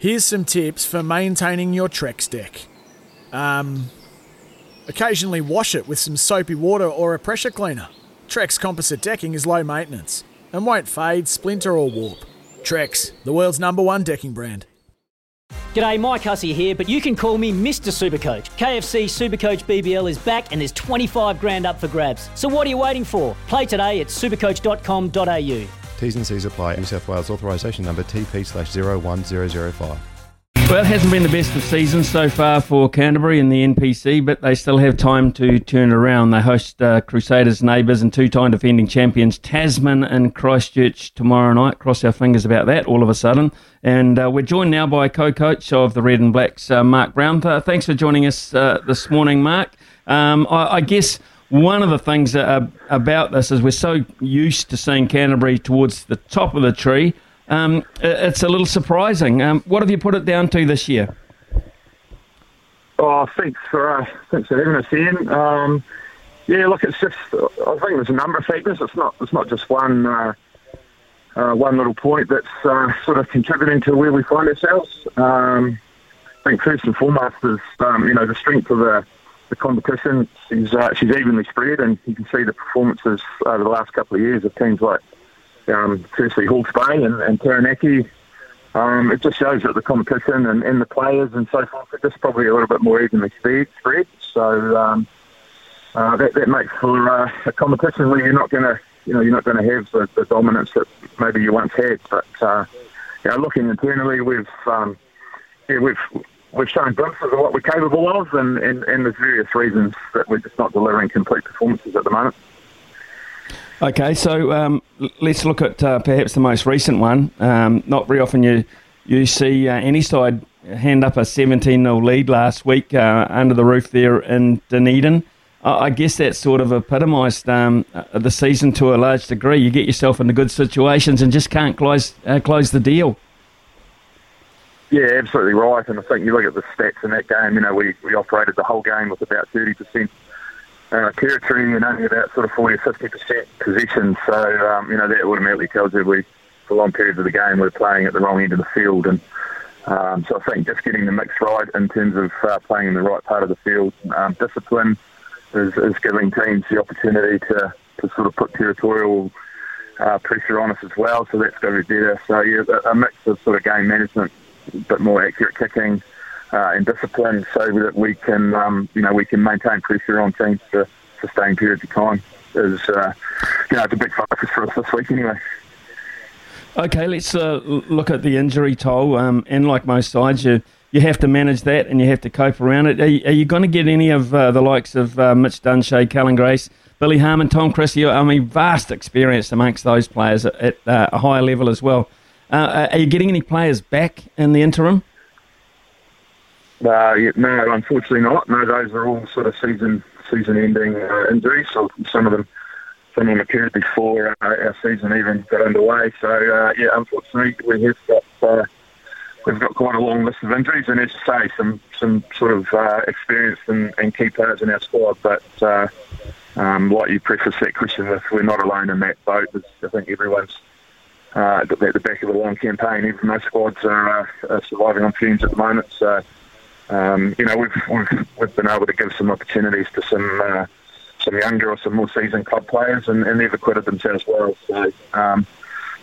Here's some tips for maintaining your Trex deck. Um, occasionally wash it with some soapy water or a pressure cleaner. Trex composite decking is low maintenance and won't fade, splinter, or warp. Trex, the world's number one decking brand. G'day, Mike Hussey here, but you can call me Mr. Supercoach. KFC Supercoach BBL is back and there's 25 grand up for grabs. So what are you waiting for? Play today at supercoach.com.au. T's and C's apply. New South Wales authorisation number TP slash 01005. Well, it hasn't been the best of seasons so far for Canterbury in the NPC, but they still have time to turn around. They host uh, Crusaders neighbours and two-time defending champions Tasman and Christchurch tomorrow night. Cross our fingers about that all of a sudden. And uh, we're joined now by co-coach of the Red and Blacks, uh, Mark Brown. Thanks for joining us uh, this morning, Mark. Um, I, I guess one of the things uh, about this is we're so used to seeing Canterbury towards the top of the tree. Um, it's a little surprising. Um, what have you put it down to this year? Oh, thanks for uh, thanks for having us in. Um, yeah, look, it's just I think there's a number of factors. It's not it's not just one uh, uh, one little point that's uh, sort of contributing to where we find ourselves. Um, I think first and foremost is um, you know the strength of the the competition. is uh, she's evenly spread, and you can see the performances over the last couple of years of teams like um, firstly Hawke's Bay and, and Taranaki. Um, it just shows that the competition and, and the players and so forth are just probably a little bit more evenly spread. So um, uh, that, that makes for uh, a competition where you're not going to, you know, you're not going to have the, the, dominance that maybe you once had. But uh, you know, looking internally, we've um, yeah, we've we've shown glimpses of what we're capable of, and, and, and there's various reasons that we're just not delivering complete performances at the moment. Okay, so um, let's look at uh, perhaps the most recent one. Um, not very often you you see uh, any side hand up a 17 0 lead last week uh, under the roof there in Dunedin. I guess that sort of epitomised um, uh, the season to a large degree. You get yourself into good situations and just can't close uh, close the deal. Yeah, absolutely right. And I think you look at the stats in that game, you know, we, we operated the whole game with about 30% uh, territory and only about sort of 40 or 50% possession. So, um, you know, that automatically tells you we, for long periods of the game, we're playing at the wrong end of the field. And um, so I think just getting the mix right in terms of uh, playing in the right part of the field, um, discipline is, is giving teams the opportunity to, to sort of put territorial uh, pressure on us as well. So that's going to be better. So, yeah, a, a mix of sort of game management a bit more accurate kicking uh, and discipline, so that we can, um, you know, we can maintain pressure on teams for sustained periods of time. Is uh, you know, it's a big focus for us this week anyway. Okay, let's uh, look at the injury toll. Um, and like most sides, you you have to manage that and you have to cope around it. Are you, you going to get any of uh, the likes of uh, Mitch Dunshea, Cullen Grace, Billy Harmon, Tom Christie? I mean, vast experience amongst those players at, at uh, a higher level as well. Uh, are you getting any players back in the interim? Uh, yeah, no, unfortunately not. No, those are all sort of season season-ending uh, injuries. So some of them, some of them occurred before uh, our season even got underway. So uh, yeah, unfortunately, we have got uh, we've got quite a long list of injuries, and as you say, some some sort of uh, experienced and, and key players in our squad. But uh, um, like you preface that question with, we're not alone in that boat. I think everyone's uh, at the back of a long campaign. Even most squads are, uh, are surviving on fumes at the moment. So, um, you know, we've, we've, we've been able to give some opportunities to some uh, some younger or some more seasoned club players, and, and they've acquitted themselves well. So, um,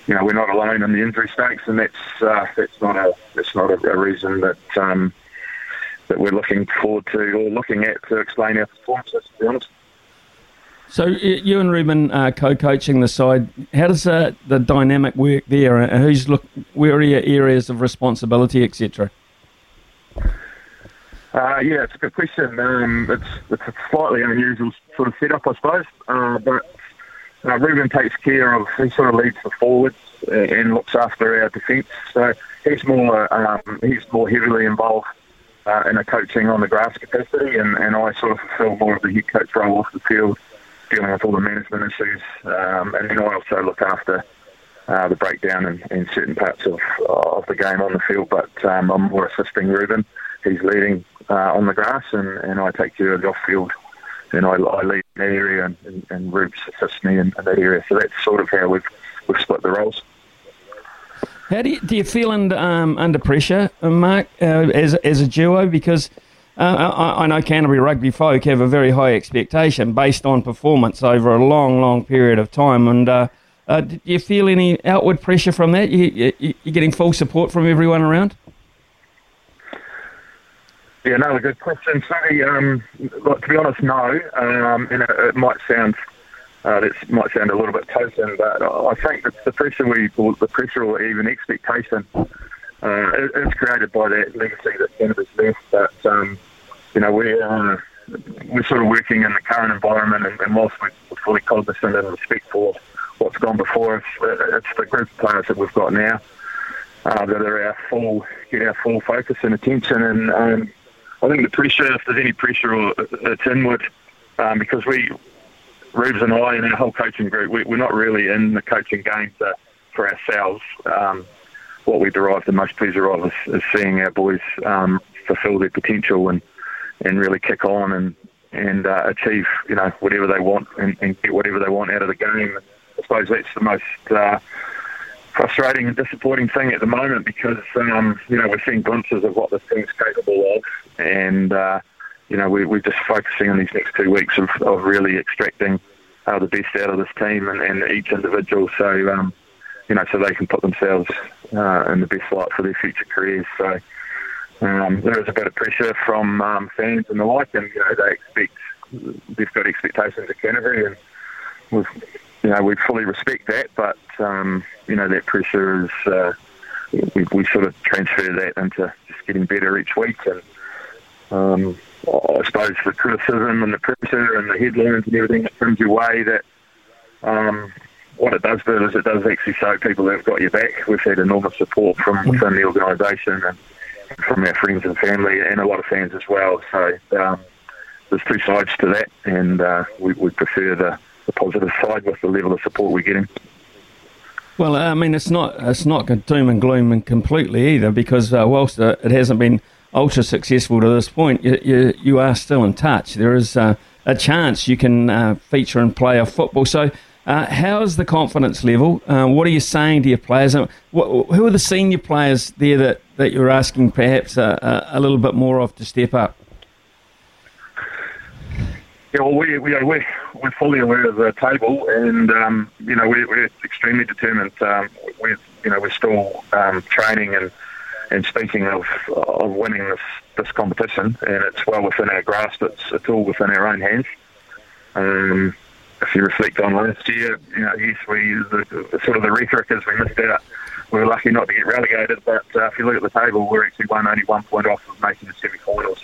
you know, we're not alone in the injury stakes, and that's uh, that's not a that's not a, a reason that um, that we're looking forward to or looking at to explain our performances. To be honest. So you and Reuben are co-coaching the side. How does uh, the dynamic work there? Uh, who's look? Where are your areas of responsibility, etc.? Uh, yeah, it's a good question. Um, it's, it's a slightly unusual sort of setup, I suppose. Uh, but uh, Reuben takes care of, he sort of leads the forwards and looks after our defence. So he's more um, he's more heavily involved uh, in a coaching on the grass capacity, and, and I sort of fulfil more of the head coach role off the field, dealing with all the management issues, um, and then I also look after uh, the breakdown in, in certain parts of of the game on the field. But um, I'm more assisting Reuben. He's leading uh, on the grass, and, and I take care of the off field. And I, I lead in that area, and, and, and assists me in, in that area. So that's sort of how we've we've split the roles. How do you, do you feel under, um, under pressure, Mark, uh, as, as a duo? Because uh, I, I, know Canterbury rugby folk have a very high expectation based on performance over a long, long period of time. And uh, uh do you feel any outward pressure from that? You, you, you're getting full support from everyone around? Yeah, another good question, Sonny. Um, to be honest, no. Um, and it, it might sound uh, might sound a little bit token, but I think that the pressure we, the pressure or even expectation, uh, is created by that legacy that Canada's left. But um, you know, we're uh, we're sort of working in the current environment, and, and whilst we're fully cognizant and respectful of what's gone before us, uh, it's the group of players that we've got now uh, that are our full get our full focus and attention. And um, I think the pressure, if there's any pressure, it's inward um, because we Rubes and I and our whole coaching group, we, are not really in the coaching game to, for ourselves. Um, what we derive the most pleasure of is, is seeing our boys um, fulfil their potential and, and really kick on and and uh, achieve you know whatever they want and, and, get whatever they want out of the game. I suppose that's the most uh, frustrating and disappointing thing at the moment because um, you know we're seeing glimpses of what this team's capable of and. Uh, you know, we, we're just focusing on these next two weeks of, of really extracting uh, the best out of this team and, and each individual. So, um, you know, so they can put themselves uh, in the best light for their future careers. So um, there is a bit of pressure from um, fans and the like, and you know they expect they've got expectations of Canterbury, and we've you know we fully respect that. But um, you know that pressure is uh, we, we sort of transfer that into just getting better each week and. Um, I suppose the criticism and the pressure and the headlines and everything that comes your way that um, what it does do is it does actually show people that have got your back. We've had enormous support from mm. within the organisation and from our friends and family and a lot of fans as well. So um, there's two sides to that, and uh, we, we prefer the, the positive side with the level of support we're getting. Well, I mean, it's not it's not doom and gloom and completely either, because uh, whilst uh, it hasn't been ultra successful to this point, you, you, you are still in touch. There is uh, a chance you can uh, feature and play a football. So, uh, how's the confidence level? Uh, what are you saying to your players? What, who are the senior players there that, that you're asking perhaps a, a, little bit more of to step up? Yeah, well, we, we, we're, we're fully aware of the table, and um, you know we're, we're extremely determined. Um, we're you know we're still um, training and and speaking of of winning this this competition, and it's well within our grasp. It's it's all within our own hands. Um, if you reflect on last year, you know, yes, we the sort of the rhetoric is we missed out. We were lucky not to get relegated, but uh, if you look at the table, we're actually one only one point off of making the semi-finals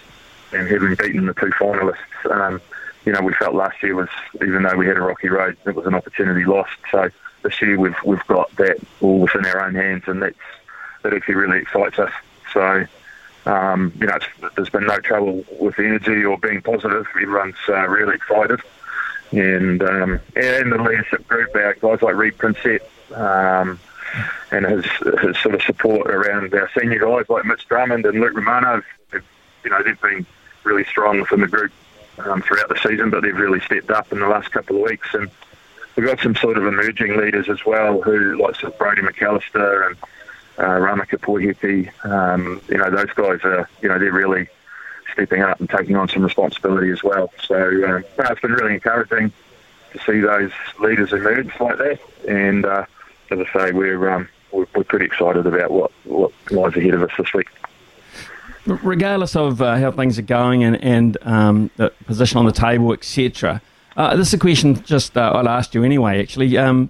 and having beaten the two finalists. Um, you know, we felt last year was even though we had a rocky road, it was an opportunity lost. So this year we've we've got that all within our own hands, and that's that actually really excites us. So, um, you know, there's been no trouble with energy or being positive. Everyone's uh, really excited. And um, and the leadership group, our guys like Reed Prinsep, um, and his his sort of support around our senior guys like Mitch Drummond and Luke Romano, you know, they've been really strong within the group um, throughout the season, but they've really stepped up in the last couple of weeks. And we've got some sort of emerging leaders as well, who like sort of Brodie McAllister and uh, Poiheke, um, you know, those guys are, you know, they're really stepping up and taking on some responsibility as well. So um, it's been really encouraging to see those leaders emerge like that. And uh, as I say, we're, um, we're, pretty excited about what, what lies ahead of us this week. Regardless of uh, how things are going and, and um, the position on the table, etc., uh, this is a question just uh, I'll ask you anyway. Actually, um,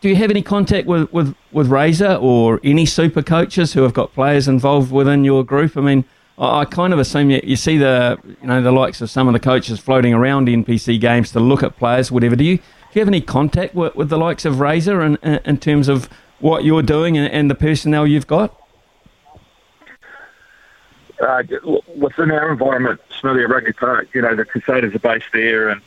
do you have any contact with, with, with Razor or any super coaches who have got players involved within your group? I mean, I, kind of assume you, you see the you know the likes of some of the coaches floating around NPC games to look at players, whatever. Do you you have any contact with, with the likes of Razor in, in terms of what you're doing and, and the personnel you've got? uh, within our environment, Smithy Rugby Park, you know, the Crusaders are based there, and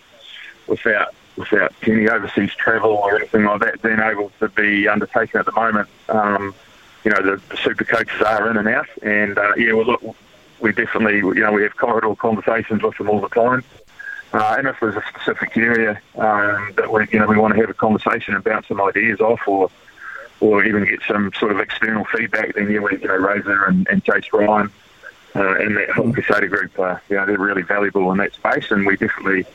without without any overseas travel or anything like that being able to be undertaken at the moment, um, you know, the, the super coaches are in and out, and uh, yeah, well, look, we definitely, you know, we have corridor conversations with them all the time. Uh, and if there's a specific area um, that we, you know, we want to have a conversation and bounce some ideas off, or or even get some sort of external feedback, then yeah, we, you know, Razor and, and Jason Ryan uh, and that whole Crusader group, uh, they're really valuable in that space, and we definitely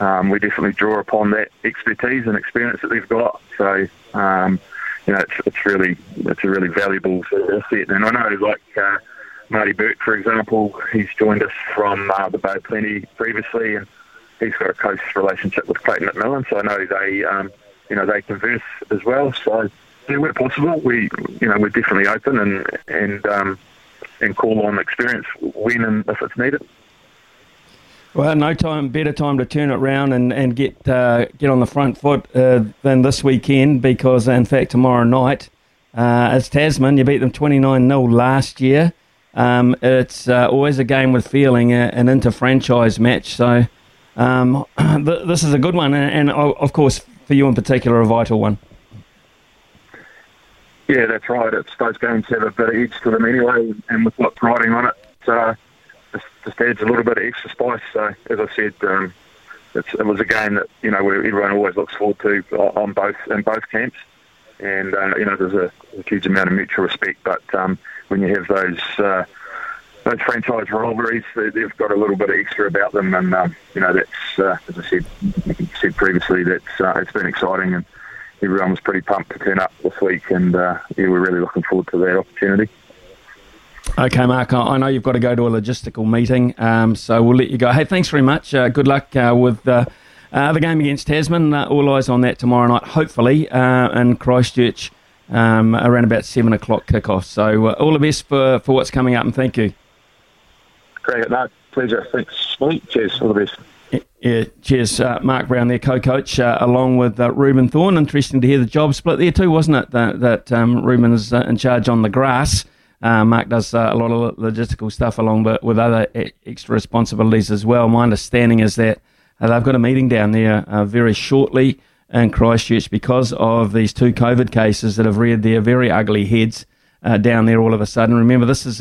um, we definitely draw upon that expertise and experience that they've got. So, um, you know, it's, it's really it's a really valuable asset. And I know, like uh, Marty Bourke, for example, he's joined us from uh, the Bay Plenty previously, and he's got a close relationship with Clayton McMillan. So I know they, um, you know, they converse as well. So, yeah, where possible, we, you know, we're definitely open and and um, and call on experience when and if it's needed. Well, no time, better time to turn it around and and get uh, get on the front foot uh, than this weekend because, in fact, tomorrow night uh, Tasman. You beat them twenty nine 0 last year. Um, it's uh, always a game with feeling, uh, an inter-franchise match. So um, this is a good one, and, and, of course for you in particular, a vital one. Yeah, that's right. It's those games have a bit of edge to them anyway, and with what's riding on it, uh, just, just adds a little bit of extra spice. So, as I said, um, it was a game that you know everyone always looks forward to on both in both camps, and uh, you know there's a, a, huge amount of mutual respect. But um, when you have those uh, those franchise rivalries, they've got a little bit extra about them, and um, you know that's uh, as I said said previously, that's uh, it's been exciting and everyone was pretty pumped to turn up this week, and uh, yeah, we're really looking forward to that opportunity. Okay, Mark, I know you've got to go to a logistical meeting, um, so we'll let you go. Hey, thanks very much. Uh, good luck uh, with uh, the game against Tasman. All eyes on that tomorrow night, hopefully, in Christchurch um, around about 7 o'clock kickoff. So all the best for, for what's coming up, and thank you. Great, no, pleasure. Thanks, mate. Cheers. All the best. Yeah, cheers, uh, Mark Brown, their co-coach, uh, along with uh, Reuben Thorne. Interesting to hear the job split there too, wasn't it? That, that um, Reuben is uh, in charge on the grass. Uh, Mark does uh, a lot of logistical stuff along but with other extra responsibilities as well. My understanding is that they've got a meeting down there very shortly in Christchurch because of these two COVID cases that have reared their very ugly heads down there all of a sudden. Remember, this is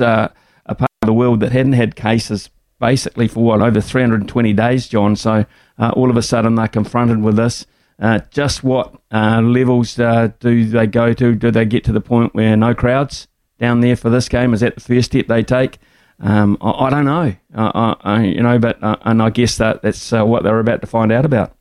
the world that hadn't had cases basically for what over 320 days, John. So uh, all of a sudden they're confronted with this. Uh, just what uh, levels uh, do they go to? Do they get to the point where no crowds down there for this game? Is that the first step they take? Um, I, I, don't know, uh, I, you know, but uh, and I guess that that's what they're about to find out about.